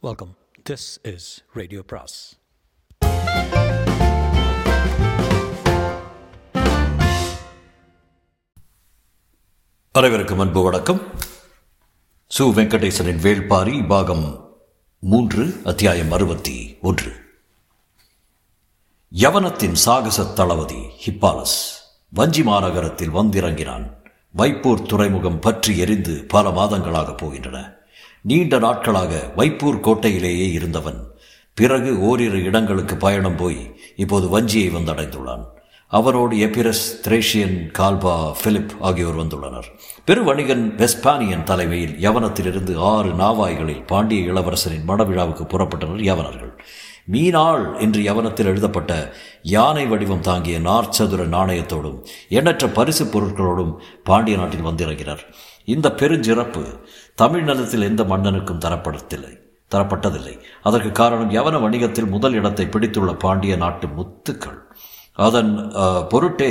Welcome this is radio பிராஸ் அனைவருக்கும் அன்பு வணக்கம். சு வெங்கடேசனின் வேள்பாரி பாகம் மூன்று அத்தியாயம் அறுபத்தி ஒன்று. யவனத்தின் சாகச தளபதி ஹிப்பாலஸ் வஞ்சி மாநகரத்தில் வந்திறங்கினான். வைப்பூர் துறைமுகம் பற்றி எரிந்து பல மாதங்களாக போகின்றன. நீண்ட நாட்களாக வைப்பூர் கோட்டையிலேயே இருந்தவன். பிறகு ஓரிரு இடங்களுக்கு பயணம் போய் இப்போது வஞ்சியை வந்தடைந்துள்ளான். அவரோடு எபிரஸ் திரேஷியன் கால்பா பிலிப் ஆகியோர் வந்துள்ளனர். பெருவணிகன் வெஸ்பானியன் தலைமையில் யவனத்திலிருந்து ஆறு நாவாய்களில் பாண்டிய இளவரசரின் மடவிழாவுக்கு புறப்பட்டனர் யவனர்கள். மீனாள் என்று யவனத்தில் எழுதப்பட்ட யானை வடிவம் தாங்கிய நார்ச்சதுர நாணயத்தோடும் எண்ணற்ற பரிசு பொருட்களோடும் பாண்டிய நாட்டில் வந்திறங்கினர். இந்த பெருஞ்சிறப்பு தமிழ்நிலத்தில் எந்த மன்னனுக்கும் தரப்படத்தில்லை தரப்பட்டதில்லை. அதற்கு காரணம் யவன வணிகத்தில் முதல் இடத்தை பிடித்துள்ள பாண்டிய நாட்டு முத்துக்கள். அதன் பொருட்டே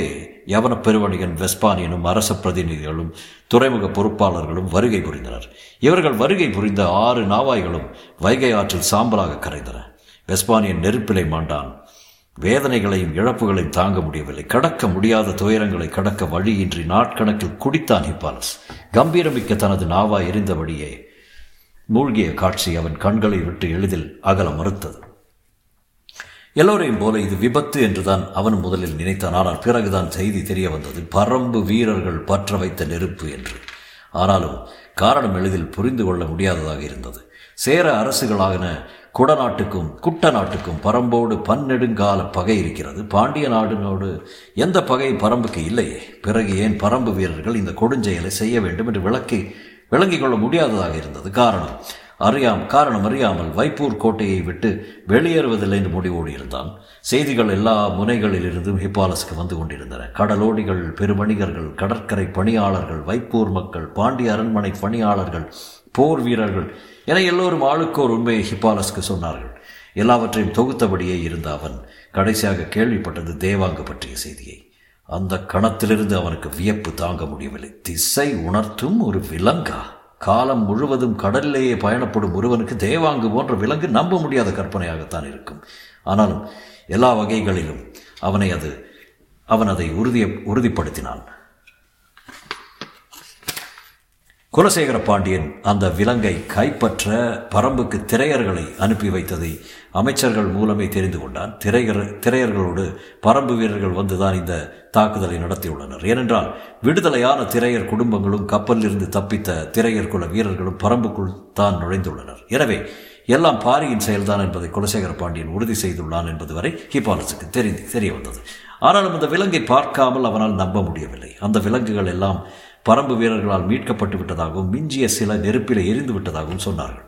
யவன பெருவணிகன் வெஸ்பானியனும் அரச பிரதிநிதிகளும் துறைமுக பொறுப்பாளர்களும் வருகை புரிந்தனர். இவர்கள் வருகை புரிந்த ஆறு நாவாய்களும் வைகை ஆற்றில் சாம்பலாக கரைந்தன. வெஸ்பானியன் நெருப்பிலை மாண்டான். வேதனைகளையும் இழப்புகளையும் தாங்க முடியவில்லை. கடக்க முடியாத துயரங்களை கடக்க வழியின்றி நாட்கணக்கில் குடித்தான் ஹிப்பாலஸ். கம்பீரமிக்க தனது நாவா எரிந்தபடியே மூழ்கிய காட்சி அவன் கண்களை விட்டு எளிதில் அகல மறுத்தது. எல்லோரையும் போல இது விபத்து என்றுதான் அவன் முதலில் நினைத்தான். ஆனால் பிறகுதான் செய்தி தெரிய வந்தது. பரம்பு வீரர்கள் பற்ற வைத்த நெருப்பு என்று. ஆனாலும் காரணம் எளிதில் புரிந்து கொள்ள முடியாததாக இருந்தது. சேர அரசுகளாகன குடநாட்டுக்கும் குட்ட நாட்டுக்கும் பரம்போடு பன்னெடுங்கால பகை இருக்கிறது. பாண்டிய நாடினோடு எந்த பகை பரம்புக்கு இல்லையே. பிறகு ஏன் பரம்பு வீரர்கள் இந்த கொடுஞ்செயலை செய்ய வேண்டும் என்று விளக்கி விளங்கிக் கொள்ள முடியாததாக இருந்தது. காரணம் அறியாம் காரணம் அறியாமல் வைப்பூர் கோட்டையை விட்டு வெளியேறுவதில்லை என்று முடிவோடு இருந்தான் செய்திகள் எல்லா முனைகளிலிருந்தும் ஹிப்பாலஸுக்கு வந்து கொண்டிருந்தன. கடலோடிகள் பெருமணிகர்கள் கடற்கரை பணியாளர்கள் வைப்பூர் மக்கள் பாண்டிய அரண்மனை பணியாளர்கள் போர் வீரர்கள். என எல்லோரும் ஆளுக்கோர் உண்மையை ஹிப்பாலஸ்க்கு சொன்னார்கள். எல்லாவற்றையும் தொகுத்தபடியே இருந்த அவன் கடைசியாக கேள்விப்பட்டது தேவாங்கு பற்றிய செய்தியை. அந்த கணத்திலிருந்து அவனுக்கு வியப்பு தாங்க முடியவில்லை. திசை உணர்த்தும் ஒரு விலங்கா? காலம் முழுவதும் கடலிலேயே பயணப்படும் ஒருவனுக்கு தேவாங்கு போன்ற விலங்கு நம்ப முடியாத கற்பனையாகத்தான் இருக்கும். ஆனாலும் எல்லா வகைகளிலும் அவனை அது அவன் அதை உறுதிய உறுதிப்படுத்தினான். குலசேகர பாண்டியன் அந்த விலங்கை கைப்பற்ற பரம்புக்கு திரையர்களை அனுப்பி வைத்ததை அமைச்சர்கள் மூலமே தெரிந்து கொண்டான். திரையர் திரையர்களோடு பரம்பு வீரர்கள் வந்துதான் இந்த தாக்குதலை நடத்தியுள்ளனர். ஏனென்றால் விடுதலையான திரையர் குடும்பங்களும் கப்பலிலிருந்து தப்பித்த திரையர் குல வீரர்களும் பரம்புக்குள் தான் நுழைந்துள்ளனர். எனவே எல்லாம் பாரியின் செயல்தான் என்பதை குலசேகர பாண்டியன் உறுதி செய்துள்ளான் என்பது வரை ஹிபாலஸுக்கு தெரிந்து தெரிய வந்தது. ஆனாலும் அந்த விலங்கை பார்க்காமல் அவனால் நம்ப முடியவில்லை. அந்த விலங்குகள் எல்லாம் பரம்பு வீரர்களால் மீட்கப்பட்டு விட்டதாகவும் மிஞ்சிய சில நெருப்பில் எரிந்து விட்டதாகவும் சொன்னார்கள்.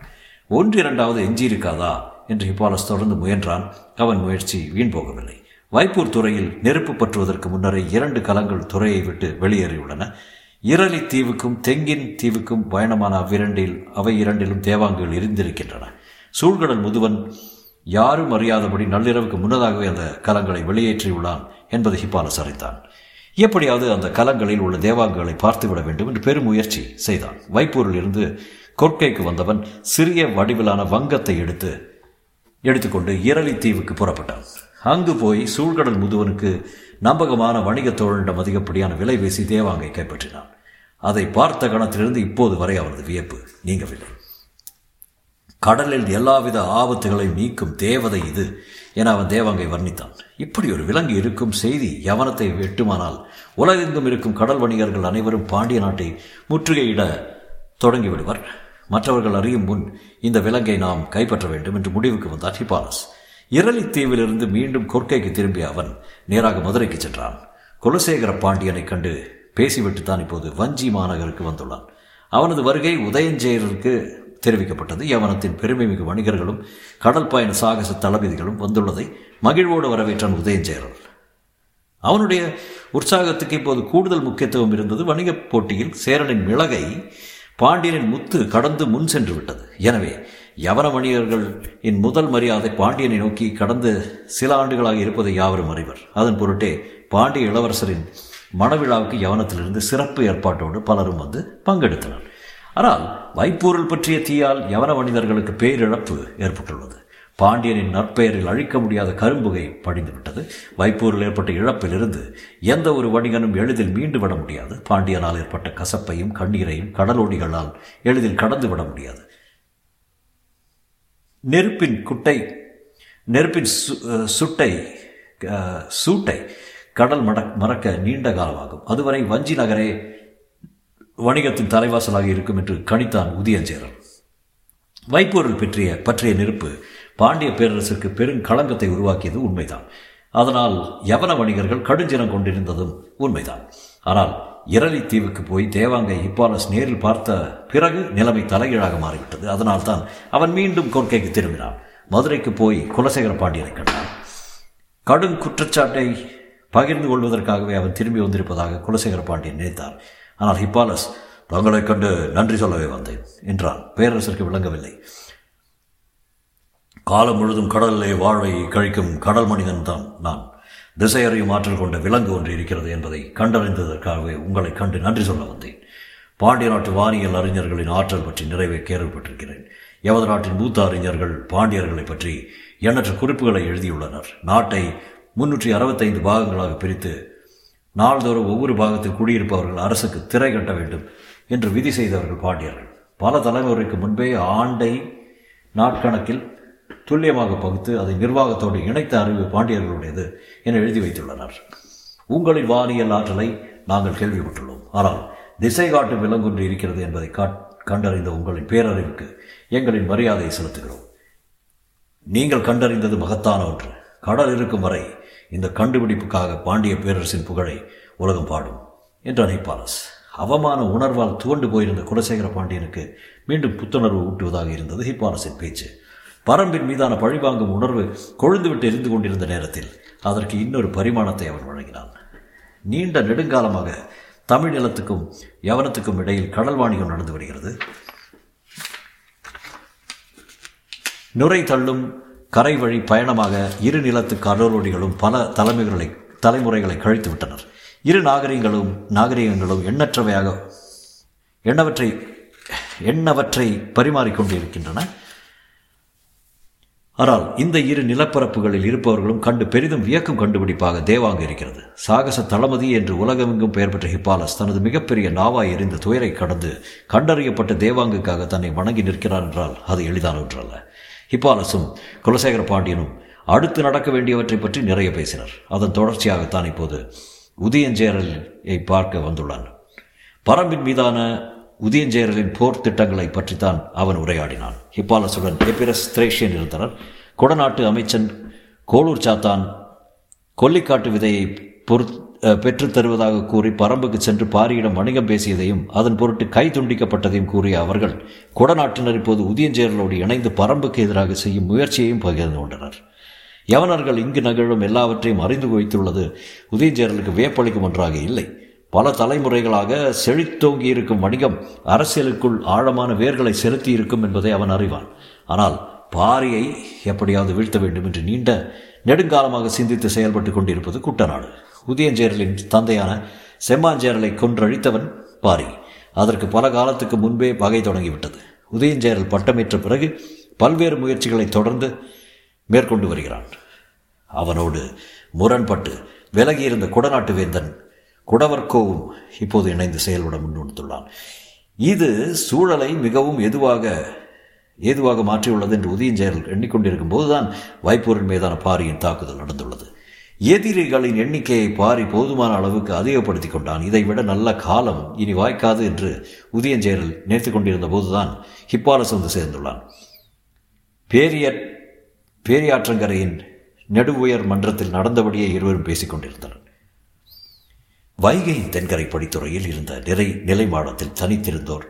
ஒன்று இரண்டாவது எஞ்சியிருக்காதா? என்று ஹிபாலஸ் தொடர்ந்து முயன்றான். அவன் முயற்சி வீண் போகவில்லை. வைப்பூர் துறையில் நெருப்பு பற்றுவதற்கு முன்னரே இரண்டு கலங்கள் துறையை விட்டு வெளியேறியுள்ளன. இரளி தீவுக்கும் தெங்கின் தீவுக்கும் பயணமான அவ்விரண்டில் அவை இரண்டிலும் தேவாங்குகள் இருந்திருக்கின்றன சூழ்கடல் முதுவன் யாரும் அறியாதபடி நள்ளிரவுக்கு முன்னதாகவே அந்த கலங்களை வெளியேற்றியுள்ளான் என்பதை ஹிப்பாலஸ் அறிந்தான். எப்படியாவது அந்த கலங்களில் உள்ள தேவாங்கங்களை பார்த்துவிட வேண்டும் என்று பெரும் முயற்சி செய்தான். வைப்பூரில் இருந்து கொற்கைக்கு வந்தவன் சிறிய வடிவிலான வங்கத்தை எடுத்து எடுத்துக்கொண்டு இரளி தீவுக்கு புறப்பட்டான். அங்கு போய் சூழ்கடல் முதுவனுக்கு நம்பகமான வணிக தோழனிடம் அதிகப்படியான விலை வீசி தேவாங்கை கைப்பற்றினான். அதை பார்த்த கணத்திலிருந்து இப்போது வரை அவரது வியப்பு நீங்கவில்லை. கடலில் எல்லாவித ஆபத்துகளையும் நீக்கும் தேவதை இது. என அவன் தேவாங்கை வர்ணித்தான். இப்படி ஒரு விலங்கு இருக்கும் செய்தி யவனத்தை வெட்டுமானால் உலகெங்கும் இருக்கும் கடல் வணிகர்கள் அனைவரும் பாண்டிய நாட்டை முற்றுகையிட தொடங்கிவிடுவர். மற்றவர்கள் அறியும் முன் இந்த விலங்கை நாம் கைப்பற்ற வேண்டும் என்று முடிவுக்கு வந்தார் ஹிபாலஸ் இரளித்தீவிலிருந்து மீண்டும் கொற்கைக்கு திரும்பிய அவன் நேராக மதுரைக்கு சென்றான். குலசேகர பாண்டியனை கண்டு பேசிவிட்டு தான் இப்போது வஞ்சி மாநகருக்கு வந்துள்ளான். அவனது வருகை உதயஞ்சேரருக்கு தெரிவிக்கப்பட்டது. யவனத்தின் பெருமைமிகு வணிகர்களும் கடல் பயண சாகச தளபதிகளும் வந்துள்ளதை மகிழ்வோடு வரவேற்றான் உதயஞ்சேரன். அவனுடைய உற்சாகத்துக்கு இப்போது கூடுதல் முக்கியத்துவம் இருந்தது. வணிகப் போட்டியில் சேரனின் மிளகை பாண்டியனின் முத்து கடந்து முன் சென்று விட்டது. எனவே யவன வணிகர்களின் முதல் மரியாதை பாண்டியனை நோக்கி கடந்து சில ஆண்டுகளாக இருப்பதை யாவரும் அறிவர். அதன் பொருட்டே பாண்டிய இளவரசரின் மணவிழாவுக்கு யவனத்திலிருந்து சிறப்பு ஏற்பாட்டோடு பலரும் வந்து பங்கெடுத்தனர். ஆனால் வைப்பூரில் பற்றிய தீயால் யவன மனிதர்களுக்கு பேரிழப்பு ஏற்பட்டுள்ளது. பாண்டியனின் நற்பெயரில் அழிக்க முடியாத கரும்புகை படிந்துவிட்டது. வைப்பூரில் ஏற்பட்ட இழப்பிலிருந்து எந்த ஒரு வணிகனும் எளிதில் மீண்டு விட முடியாது. பாண்டியனால் ஏற்பட்ட கசப்பையும் கண்ணீரையும் கடலோடிகளால் எளிதில் கடந்து விட முடியாது. நெருப்பின் குட்டை நெருப்பின் சுட்டை சூட்டை கடல் மட மறக்க நீண்ட காலமாகும். அதுவரை வஞ்சி நகரே வணிகத்தின் தலைவாசலாக இருக்கும் என்று கணித்தான் உதயஞ்சேரன். வைப்பூரில் பற்றிய பற்றிய நெருப்பு பாண்டிய பேரரசுக்கு பெரும் களங்கத்தை உருவாக்கியது உண்மைதான். அதனால் யவன வணிகர்கள் கடுஞ்சினம் கொண்டிருந்ததும் உண்மைதான். ஆனால் இரளி தீவுக்கு போய் தேவாங்கை ஹிப்பாலஸ் நேரில் பார்த்த பிறகு நிலைமை தலைகீழாக மாறிவிட்டது. அதனால் தான் அவன் மீண்டும் கோர்க்கைக்கு திரும்பினான். மதுரைக்கு போய் குலசேகர பாண்டியனை கண்டான். கடும் குற்றச்சாட்டை பகிர்ந்து கொள்வதற்காகவே அவன் திரும்பி வந்திருப்பதாக குலசேகர பாண்டியன் நினைத்தார். ஆனால் ஹிப்பாலஸ் தங்களைக் கண்டு நன்றி சொல்லவே வந்தேன் என்றான். பேரரசருக்கு விளங்கவில்லை. காலம் முழுதும் கடலிலே வாழ்வை கழிக்கும் கடல் மனிதன் தான் நான். திசையறியும் ஆற்றல் கொண்ட விலங்கு ஒன்று இருக்கிறது என்பதை கண்டறிந்ததற்காகவே உங்களை கண்டு நன்றி சொல்ல வந்தேன். பாண்டிய நாட்டு வானியல் அறிஞர்களின் ஆற்றல் பற்றி நிறைவே கேள்விப்பட்டிருக்கிறேன். எமது நாட்டின் மூத்த அறிஞர்கள் பாண்டியர்களை பற்றி எண்ணற்ற குறிப்புகளை எழுதியுள்ளனர். நாட்டை முன்னூற்றி அறுபத்தைந்து பாகங்களாக பிரித்து நாள்தோறும் ஒவ்வொரு பாகத்தில் குடியிருப்பவர்கள் அரசுக்கு திரை கட்ட வேண்டும் என்று விதி செய்தவர்கள் பாண்டியர்கள். பல தலைமுறைக்கு முன்பே ஆண்டை நாட்கணக்கில் துல்லியமாக பகுத்து அதை நிர்வாகத்தோடு இணைத்த அறிவு பாண்டியர்களுடையது என எழுதி வைத்துள்ளனர். உங்களின் வானியல் ஆற்றலை நாங்கள் கேள்விப்பட்டுள்ளோம். ஆனால் திசை காட்டு விலங்கொன்று இருக்கிறது என்பதை கண்டறிந்த உங்களின் பேரறிவுக்கு எங்களின் மரியாதையை செலுத்துகிறோம். நீங்கள் கண்டறிந்தது மகத்தான ஒன்று. கடல் இருக்கும் வரை இந்த கண்டுபிடிப்புக்காக பாண்டிய பேரரசின் புகழை உலகம் பாடும் என்று அனைப்பாலஸ் அவமான உணர்வால் துவண்டு போயிருந்த குலசேகர பாண்டியனுக்கு மீண்டும் புத்துணர்வு ஊட்டுவதாக இருந்தது ஹிப்பாலஸின் பேச்சு. பரம்பின் மீதான பழிவாங்கும் உணர்வு கொழுந்துவிட்டு எரிந்து கொண்டிருந்த நேரத்தில் அதற்கு இன்னொரு பரிமாணத்தை அவன் வழங்கினான். நீண்ட நெடுங்காலமாக தமிழ் நிலத்துக்கும் யவனத்துக்கும் இடையில் கடல் வாணிகம் நடந்து வருகிறது. நுரை தள்ளும் கரை வழி பயணமாக இரு நிலத்து கடலோடிகளும் பல தலைமைகளை தலைமுறைகளை கழித்து விட்டனர் இரு நாகரிகங்களும் நாகரிகங்களும் எண்ணற்றவையாக எண்ணவற்றை எண்ணவற்றை பரிமாறிக்கொண்டிருக்கின்றன. ஆனால் இந்த இரு நிலப்பரப்புகளில் இருப்பவர்களும் கண்டு பெரிதும் வியக்கும் கண்டுபிடிப்பாக தேவாங்கு இருக்கிறது. சாகச தளபதி என்று உலகமெங்கும் பெயர் பெற்ற ஹிப்பாலஸ் தனது மிகப்பெரிய நாவாய் எறிந்த துயரை கடந்து கண்டறியப்பட்ட தேவாங்குக்காக தன்னை வணங்கி நிற்கிறார் என்றால் அது எளிதான ஒன்றல்ல ஹிப்பாலஸும் குலசேகர பாண்டியனும் அடுத்து நடக்க வேண்டியவற்றை பற்றி நிறைய பேசினர். அதன் தொடர்ச்சியாகத்தான் இப்போது உதயஞ்சேரலை பார்க்க வந்துள்ளான். பரம்பின் மீதான உதயஞ்சேரலின் போர் திட்டங்களை பற்றித்தான் அவன் உரையாடினான். ஹிப்பாலசுடன் எபிரஸ் திரேஷியன் இருந்தனர். கொடநாட்டு அமைச்சன் கோளூர் சாத்தான் கொல்லிக்காட்டு விதையை பொறு பெற்றுத் தருவதாக கூறி பரம்புக்கு சென்று பாரியிடம் வணிகம் பேசியதையும் அதன் பொருட்டு கை துண்டிக்கப்பட்டதையும் கூறிய அவர்கள் கொடநாட்டினர் இப்போது உதியஞ்சேரலோடு இணைந்து பரம்புக்கு எதிராக செய்யும் முயற்சியையும் பகிர்ந்து கொண்டனர். யவனர்கள் இங்கு நகழும் எல்லாவற்றையும் அறிந்து வைத்துள்ளது உதயஞ்சேரலுக்கு வியப்பளிக்கும் ஒன்றாக இல்லை. பல தலைமுறைகளாக செழித்தோங்கி இருக்கும் வணிகம் அரசியலுக்குள் ஆழமான வேர்களை செலுத்தி இருக்கும் என்பதை அவன் அறிவான். ஆனால் பாரியை எப்படியாவது வீழ்த்த வேண்டும் என்று நீண்ட நெடுங்காலமாக சிந்தித்து செயல்பட்டு கொண்டிருப்பது குட்டநாடு. உதயஞ்சேரலின் தந்தையான செம்மாஞ்சேரலை கொன்றழித்தவன் பாரி. அதற்கு பல காலத்துக்கு முன்பே பகை தொடங்கிவிட்டது. உதயஞ்சேரல் பட்டமேற்ற பிறகு பல்வேறு முயற்சிகளை தொடர்ந்து மேற்கொண்டு வருகிறான். அவனோடு முரண்பட்டு விலகியிருந்த குடநாட்டு வேந்தன் குடவர்கோவும் இப்போது இணைந்து செயல்பட முன்வந்துள்ளான். இது சூழலை மிகவும் எதுவாக ஏதுவாக மாற்றியுள்ளது என்று உதயஞ்செயல் எண்ணிக்கொண்டிருக்கும் போதுதான் வைப்பூரின் மீதான பாரியின் தாக்குதல் நடந்துள்ளது. எதிரிகளின் எண்ணிக்கையை பாரி போதுமான அளவுக்கு அதிகப்படுத்தி கொண்டான். இதைவிட நல்ல காலம் இனி வாய்க்காது என்று உதயஞ்சேரல் நினைத்து கொண்டிருந்த போதுதான் ஹிப்பாலஸ் வந்து சேர்ந்துள்ளான். பேரிய பேரியாற்றங்கரையின் நெடுவுயர் மன்றத்தில் நடந்தபடியே இருவரும் பேசிக் கொண்டிருந்தனர். வைகையின் தென்கரை படித்துறையில் இருந்த நிறை நிலை மாடத்தில் தனித்திருந்தோர்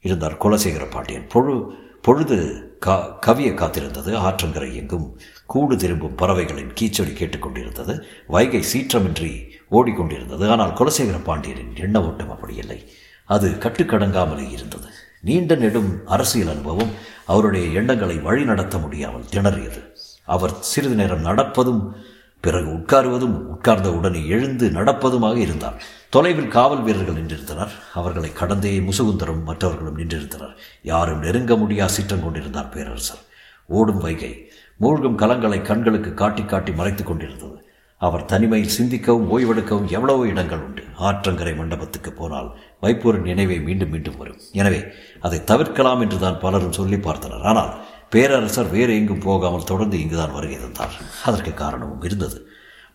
இருந்தார் குலசேகர பாண்டியன் பொழு பொழுது கா கவிய காத்திருந்தது ஆற்றங்கரை எங்கும். கூடு திரும்பும் பறவைகளின் கீச்சொடி கேட்டுக்கொண்டிருந்தது. வைகை சீற்றமின்றி ஓடிக்கொண்டிருந்தது. ஆனால் குலசேகர பாண்டியரின் எண்ண ஓட்டம் அப்படி இல்லை அது கட்டுக்கடங்காமலே இருந்தது. நீண்ட நெடும் அரசியல் அனுபவம் அவருடைய எண்ணங்களை வழிநடத்த முடியாமல் திணறியது. அவர் சிறிது நேரம் நடப்பதும் பிறகு உட்காருவதும் உட்கார்ந்த உடனே எழுந்து நடப்பதுமாக இருந்தார். தொலைவில் காவல் வீரர்கள் நின்றிருந்தனர். அவர்களை கடந்தே முசுகுந்தரும் மற்றவர்களும் நின்றிருந்தனர். யாரும் நெருங்க முடியா சிற்றம் கொண்டிருந்தார் பேரரசர். ஓடும் வைகை மூழ்கும் கலங்களை கண்களுக்கு காட்டி காட்டி மறைத்துக் கொண்டிருந்தது. அவர் தனிமையில் சிந்திக்கவும் ஓய்வெடுக்கவும் எவ்வளவோ இடங்கள் உண்டு. ஆற்றங்கரை மண்டபத்துக்கு போனால் வைப்போரின் நினைவை மீண்டும் மீண்டும் வரும். எனவே அதை தவிர்க்கலாம் என்றுதான் பலரும் சொல்லி பார்த்தனர். ஆனால் பேரரசர் வேறு எங்கும் போகாமல் தொடர்ந்து இங்குதான் வருகை தந்தார். அதற்கு காரணமும் இருந்தது.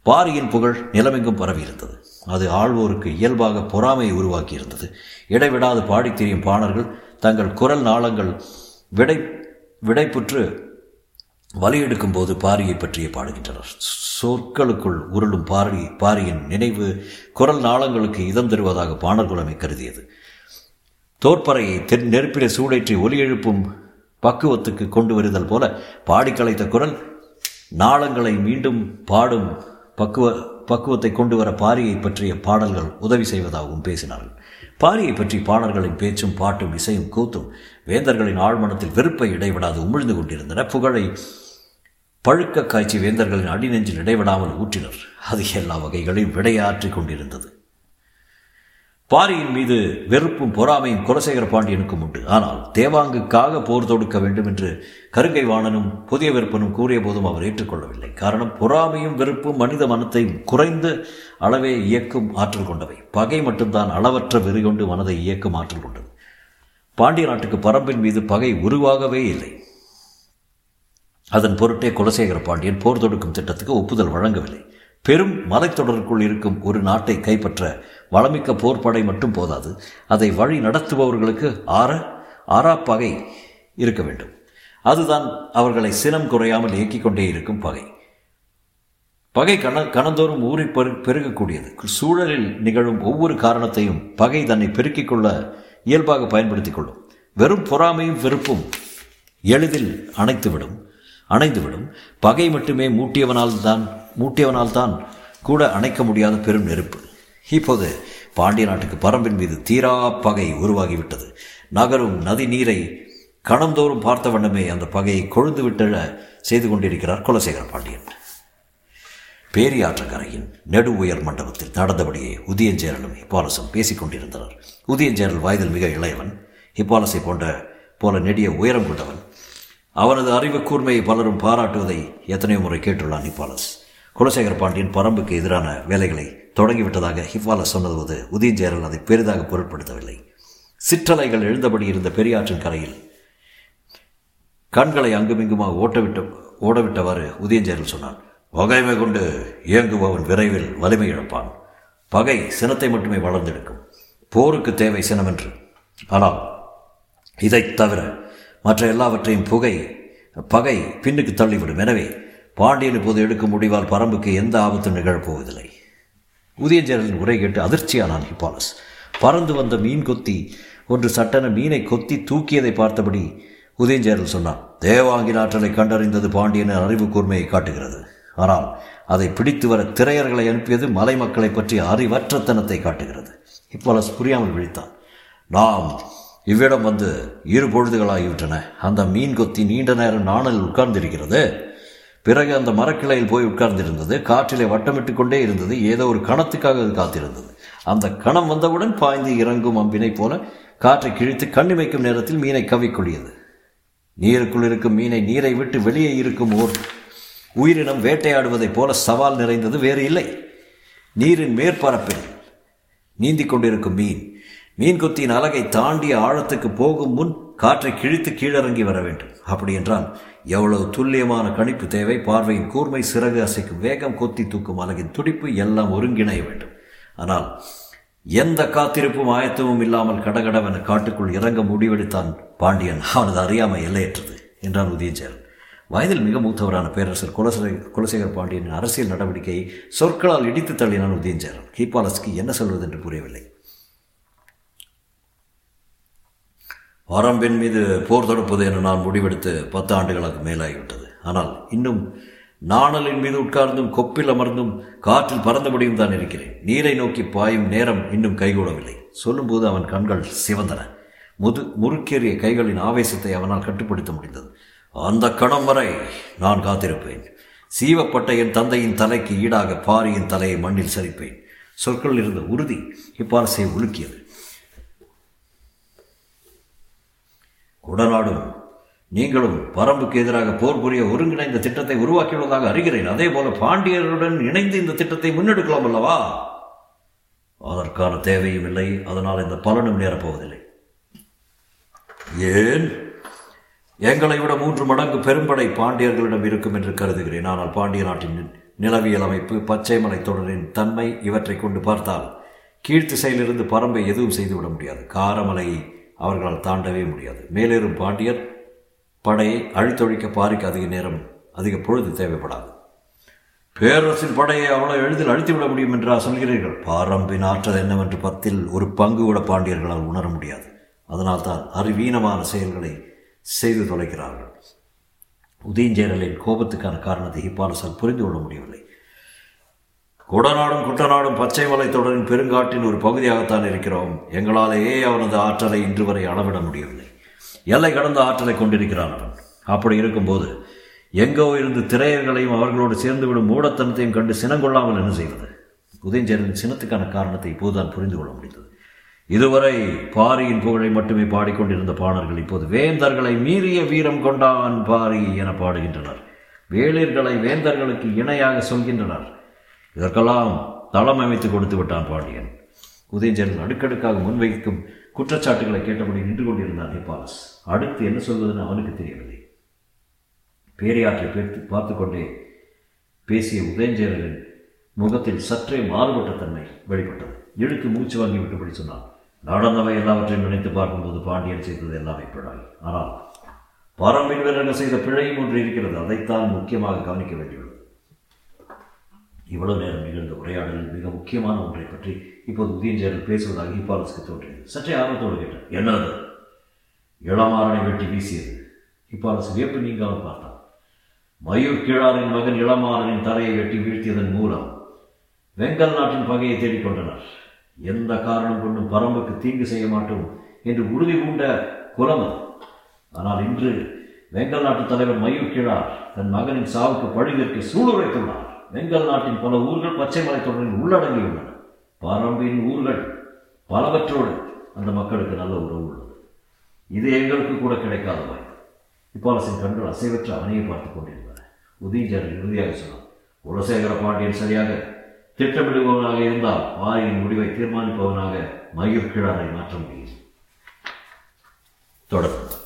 பாரியின் புகழ் நிலமெங்கும் பரவி இருந்தது அது ஆழ்வோருக்கு இயல்பாக பொறாமையை உருவாக்கி இருந்தது இடைவிடாது பாடித் திரியும் பாணர்கள் தங்கள் குரல் நாளங்கள் விடை விடைப்புற்று வலியெடுக்கும் போது பாரியை பற்றியே பாடுகின்றனர். சொற்களுக்குள் உருளும் பாரி பாரியின் நினைவு குரல் நாளங்களுக்கு இதம் தருவதாக பாணர்குலமை கருதியது. தோற்பறையை தென் நெருப்பிலே சூடேற்றி ஒலி எழுப்பும் பக்குவத்துக்கு கொண்டு வருதல் போல பாடி கலைத்த குரல் நாளங்களை மீண்டும் பாடும் பக்குவ பக்குவத்தை கொண்டு வர பாரியை பற்றிய பாடல்கள் உதவி செய்வதாகவும் பேசினார்கள். பாரியை பற்றி பாடல்களின் பேச்சும் பாட்டும் இசையும் கூத்தும் வேந்தர்களின் ஆழ்மனத்தில் வெறுப்பை இடைவிடாது உமிழ்ந்து கொண்டிருந்தன. புகழை பழுக்க காய்ச்சி வேந்தர்களின் அடிநெஞ்சில் இடைவிடாமல் ஊற்றினர். அது எல்லா வகைகளையும் விடையாற்றி கொண்டிருந்தது. பாரியின் மீது வெறுப்பும் பொறாமையும் குலசேகர பாண்டியனுக்கும் உண்டு. ஆனால் தேவாங்குக்காக போர் தொடுக்க வேண்டும் என்று கருங்கை வாணனும் புதிய வெறுப்பனும் கூறிய போதும் அவர் ஏற்றுக்கொள்ளவில்லை. காரணம் பொறாமையும் வெறுப்பும் மனித மனத்தை குறைந்த அளவே இயக்கும் ஆற்றல் கொண்டவை. பகை மட்டும்தான் அளவற்ற வெறி கொண்டு மனதை இயக்கும் ஆற்றல் கொண்டது. பாண்டிய நாட்டுக்கு பரம்பின் மீது பகை உருவாகவே இல்லை. அதன் பொருட்டே குலசேகர பாண்டியன் போர் தொடுக்கும் திட்டத்துக்கு ஒப்புதல் வழங்கவில்லை. பெரும் மலைத்தொடருக்குள் இருக்கும் ஒரு நாட்டை கைப்பற்ற வளமிக்க போர்ப்படை மட்டும் போதாது. அதை வழி நடத்துபவர்களுக்கு ஆற ஆறா பகை இருக்க வேண்டும். அதுதான் அவர்களை சினம் குறையாமல் இயக்கிக் கொண்டே இருக்கும் பகை. பகை கண கணந்தோறும் ஊறி பெரு பெருகக்கூடியது. சூழலில் நிகழும் ஒவ்வொரு காரணத்தையும் பகை தன்னை பெருக்கிக் கொள்ள இயல்பாக பயன்படுத்திக் கொள்ளும். வெறும் பொறாமையும் வெறுப்பும் எளிதில் அணைத்துவிடும் அணைந்துவிடும். பகை மட்டுமே மூட்டியவனால் தான் மூட்டியவனால் தான் கூட அணைக்க முடியாத பெரும் நெருப்பு. இப்போது பாண்டிய நாட்டுக்கு பரம்பின் மீது தீரா பகை உருவாகிவிட்டது. நகரும் நதி நீரை கணந்தோறும் பார்த்த வண்ணமே அந்த பகையை கொழுந்து விட்ட செய்து கொண்டிருக்கிறார் குலசேகர பாண்டியன். பேரியாற்றங்கரையின் நெடு உயர் மண்டபத்தில் நடந்தபடியே உதயஞ்சேரலும் ஹிப்பாலசும் பேசிக் கொண்டிருந்தனர். உதயஞ்சேரல் வயதில் மிக இளையவன் ஹிப்பாலசை போன்ற போல நெடிய உயரம் கொண்டவன். அவனது அறிவு கூர்மையை பலரும் பாராட்டுவதை எத்தனையோ முறை கேட்டுள்ளான் ஹிப்பாலஸ் குலசேகர பாண்டியன் பரம்புக்கு எதிரான வேலைகளை தொடங்கிவிட்டதாக ஹிஃபாலா சொன்னபோது உதயஞ்சேரல் அதை பெரிதாக பொருட்படுத்தவில்லை. சிற்றலைகள் எழுந்தபடி இருந்த பெரியாற்றின் கரையில் கண்களை அங்குமிங்குமாக ஓட்டவிட்ட ஓடவிட்டவாறு உதயஞ்சேரல் சொன்னான் வகைமை கொண்டு இயங்குபவன் விரைவில் வலிமை இழப்பான். பகை சினத்தை மட்டுமே வளர்ந்தெடுக்கும். போருக்கு தேவை சினமென்று. ஆனால் இதைத் தவிர மற்ற எல்லாவற்றையும் புகை பகை பின்னுக்கு தள்ளிவிடும். எனவே பாண்டியன் இப்போது எடுக்கும் முடிவால் பரம்புக்கு எந்த ஆபத்தும் நிகழப்போவதில்லை. உதயஞ்சேரலின் உரை கேட்டு அதிர்ச்சியானான் ஹிப்பாலஸ். பறந்து வந்த மீன் கொத்தி ஒன்று சட்டென மீனை கொத்தி தூக்கியதை பார்த்தபடி உதயஞ்சேரல் சொன்னான் தேவாங்கின் ஆற்றலை கண்டறிந்தது பாண்டியனின் அறிவு கூர்மையை காட்டுகிறது. ஆனால் அதை பிடித்து வர திரையர்களை அனுப்பியது மலை மக்களை பற்றிய அறிவற்றத்தனத்தை காட்டுகிறது. ஹிப்பாலஸ் புரியாமல் விழித்தான். நாம் இவ்விடம் வந்து இரு பொழுதுகளாகிவிட்டன. அந்த மீன் கொத்தி நீண்ட நேரம் நாணலில் உட்கார்ந்திருக்கிறது. பிறகு அந்த மரக்கிளையில் போய் உட்கார்ந்திருந்தது. காற்றிலே வட்டமிட்டு கொண்டே இருந்தது. ஏதோ ஒரு கணத்துக்காக அது காத்திருந்தது. அந்த கணம் வந்தவுடன் பாய்ந்து இறங்கும் அம்பினை போல காற்றை கிழித்து கண்ணிமைக்கும் நேரத்தில் மீனை கவிக்கொள்ளியது நீருக்குள் இருக்கும் மீனை நீரை விட்டு வெளியே இருக்கும் ஓர் உயிரினம் வேட்டையாடுவதைப் போல சவால் நிறைந்தது. வேறு இல்லை. நீரின் மேற்பரப்பில் நீந்திக் கொண்டிருக்கும் மீன். மீன் கொத்தியின் அலகை தாண்டிய ஆழத்துக்கு போகும் முன் காற்றை கிழித்து கீழிறங்கி வர வேண்டும். அப்படி என்றால் எவ்வளவு துல்லியமான கணிப்பு தேவை பார்வையின் கூர்மை சிறகு அசைக்கும் வேகம் கொத்தி தூக்கும் அலகின் துடிப்பு எல்லாம் ஒருங்கிணைய வேண்டும். ஆனால் எந்த காத்திருப்பும் ஆயத்தமும் இல்லாமல் கடகடவென காட்டுக்குள் இறங்க முடிவெடுத்தான் பாண்டியன். அவனது அறியாமை எல்லையற்றது என்றான் உதயஞ்சேரன். வயதில் மிக மூத்தவரான பேரரசர் குலசே குலசேகர் பாண்டியனின் அரசியல் நடவடிக்கையை சொற்களால் இடித்து தள்ளினான் உதயஞ்சேரன். கீபாலஸ்க்கு என்ன சொல்வது என்று புரியவில்லை. வரம்பின் மீது போர் தொடுப்பது என நான் முடிவெடுத்து பத்து ஆண்டுகளுக்கு மேலாகிவிட்டது. ஆனால் இன்னும் நாணலின் மீது உட்கார்ந்தும் கொப்பில் அமர்ந்தும் காற்றில் பறந்தபடியும் தான் இருக்கிறேன். நீரை நோக்கி பாயும் நேரம் இன்னும் கைகூடவில்லை. சொல்லும்போது அவன் கண்கள் சிவந்தன. முது முறுக்கேறிய கைகளின் ஆவேசத்தை அவனால் கட்டுப்படுத்த முடிந்தது. அந்த கணம் வரை நான் காத்திருப்பேன். சீவப்பட்ட என் தந்தையின் தலைக்கு ஈடாக பாரியின் தலையை மண்ணில் சரிப்பேன். சொற்களில் இருந்த உறுதி ஹிப்பாலஸை உலுக்கியது. குடநாடும் நீங்களும் பரம்புக்கு எதிராக போர் புரிய ஒருங்கிணைந்த திட்டத்தை உருவாக்கியுள்ளதாக அறிகிறேன். அதே போல பாண்டியர்களுடன் இணைந்து இந்த திட்டத்தை முன்னெடுக்கலாம் அல்லவா? அதற்கான தேவையும் இல்லை. அதனால் இந்த பலனும் நேரப்போவதில்லை. ஏன்? எங்களை விட மூன்று மடங்கு பெரும்படை பாண்டியர்களிடம் இருக்கும் என்று கருதுகிறேன். ஆனால் பாண்டிய நாட்டின் நிலவியல் அமைப்பு பச்சை மலைத்தொடரின் தன்மை இவற்றை கொண்டு பார்த்தால் கீழ்த்திசையிலிருந்து பரம்பை எதுவும் செய்துவிட முடியாது. காரமலையை அவர்களால் தாண்டவே முடியாது. மேலேறும் பாண்டியர் படையை அழித்தொழிக்க பாரிக்கு அதிக நேரம் அதிக பொழுது தேவைப்படாது. பேரரசின் படையை அவ்வளோ எளிதில் அழித்துவிட முடியும் என்றா சொல்கிறீர்கள். பாரம்பின் ஆற்றல் என்னவென்று பத்தில் ஒரு பங்கு கூட பாண்டியர்களால் உணர முடியாது. அதனால்தான் அறிவீனமான செயல்களை செய்து தொலைக்கிறார்கள். உதயஞ்சேரலின் கோபத்துக்கான காரணத்தை ஹிப்பாலசால் புரிந்து கொள்ள முடியவில்லை. குடநாடும் குட்டநாடும் பச்சை மலைத்தொடரின் பெருங்காட்டின் ஒரு பகுதியாகத்தான் இருக்கிறோம். எங்களாலேயே அவனது ஆற்றலை இன்று வரை அளவிட முடியவில்லை. எல்லை கடந்த ஆற்றலை கொண்டிருக்கிறான் அவன். அப்படி இருக்கும்போது எங்கோ இருந்து திரையர்களையும் அவர்களோடு சேர்ந்துவிடும் மூடத்தனத்தையும் கண்டு சினங்கொள்ளாமல் என்ன செய்வது? உதயஞ்சேரலின் சினத்துக்கான காரணத்தை இப்போதுதான் புரிந்து கொள்ள முடிந்தது. இதுவரை பாரியின் புகழை மட்டுமே பாடிக்கொண்டிருந்த பாணர்கள் இப்போது வேந்தர்களை மீறிய வீரம் கொண்டான் பாரி என பாடுகின்றனர். வேளிர்களை வேந்தர்களுக்கு இணையாக சொல்கின்றனர். இதற்கெல்லாம் தளம் அமைத்து கொடுத்து விட்டான் பாண்டியன். உதயஞ்சரன் அடுக்கடுக்காக முன்வைக்கும் குற்றச்சாட்டுகளை கேட்டபடி நின்று கொண்டிருந்தான் ஹிப்பாலஸ். அடுத்து என்ன சொல்வதுன்னு அவனுக்கு தெரியவில்லை. பேரையாற்றை பேர்த்து பார்த்து கொண்டே பேசிய உதயஞ்சேரலின் முகத்தில் சற்றே மாறுபட்ட தன்மை வெளிப்பட்டது. இழுத்து மூச்சு வாங்கி விட்டுபடி சொன்னான் நடந்தவை எல்லாவற்றையும் நினைத்து பார்க்கும்போது பாண்டியன் செய்தது எல்லாமே பிழை ஆனால் பரம்பின் வீரர்கள் செய்த பிழையும் ஒன்று இருக்கிறது. அதைத்தான் முக்கியமாக கவனிக்க வேண்டியுள்ளது. இவ்வளவு நேரம் நிகழ்ந்த உரையாடலில் மிக முக்கியமான ஒன்றை பற்றி இப்போது உதயஞ்சேரல் பேசுவதாக ஹிப்பாலஸுக்கு தோன்றியது. சற்றே ஆர்வத்தோடு கேட்டார் என்னது? இளமாறனை வெட்டி வீசியது. ஹிப்பாலஸ் வியப்பு நீங்காமல் பார்த்தான். மயூர் கிழாரின் மகன் இளமாறனின் தலையை வெட்டி வீழ்த்தியதன் மூலம் வெங்கல் நாட்டின் பகையை தேடிக்கொண்டனர் எந்த காரணம் கொண்டும் பரம்புக்கு தீங்கு செய்ய மாட்டோம் என்று உறுதி பூண்ட குலம் ஆனால் இன்று வெங்கல் நாட்டு தலைவர் மயூர் கிழார் தன் மகனின் சாவுக்கு பழிதற்கு சூளுரைத்துள்ளார். வெங்கல் நாட்டின் பல ஊர்கள் பச்சை மலைத்தொடரில் உள்ளடங்கியுள்ளன பரம்பின் ஊர்கள் பலவற்றோடு அந்த மக்களுக்கு நல்ல உறவு உள்ளது. இது எங்களுக்கு கூட கிடைக்காத வாய்ப்பு இப்பாலசின் கண்கள் அசைவற்ற அவனையை பார்த்துக் கொண்டிருந்தன. உதயஞ்சர் இறுதியாக சொன்னார் குலசேகர பாண்டியன் சரியாக திட்டமிடுபவனாக இருந்தால் வாரியின் முடிவை தீர்மானிப்பவனாக மயூர் கிழாரை மாற்ற முடியும். தொடர்ந்து.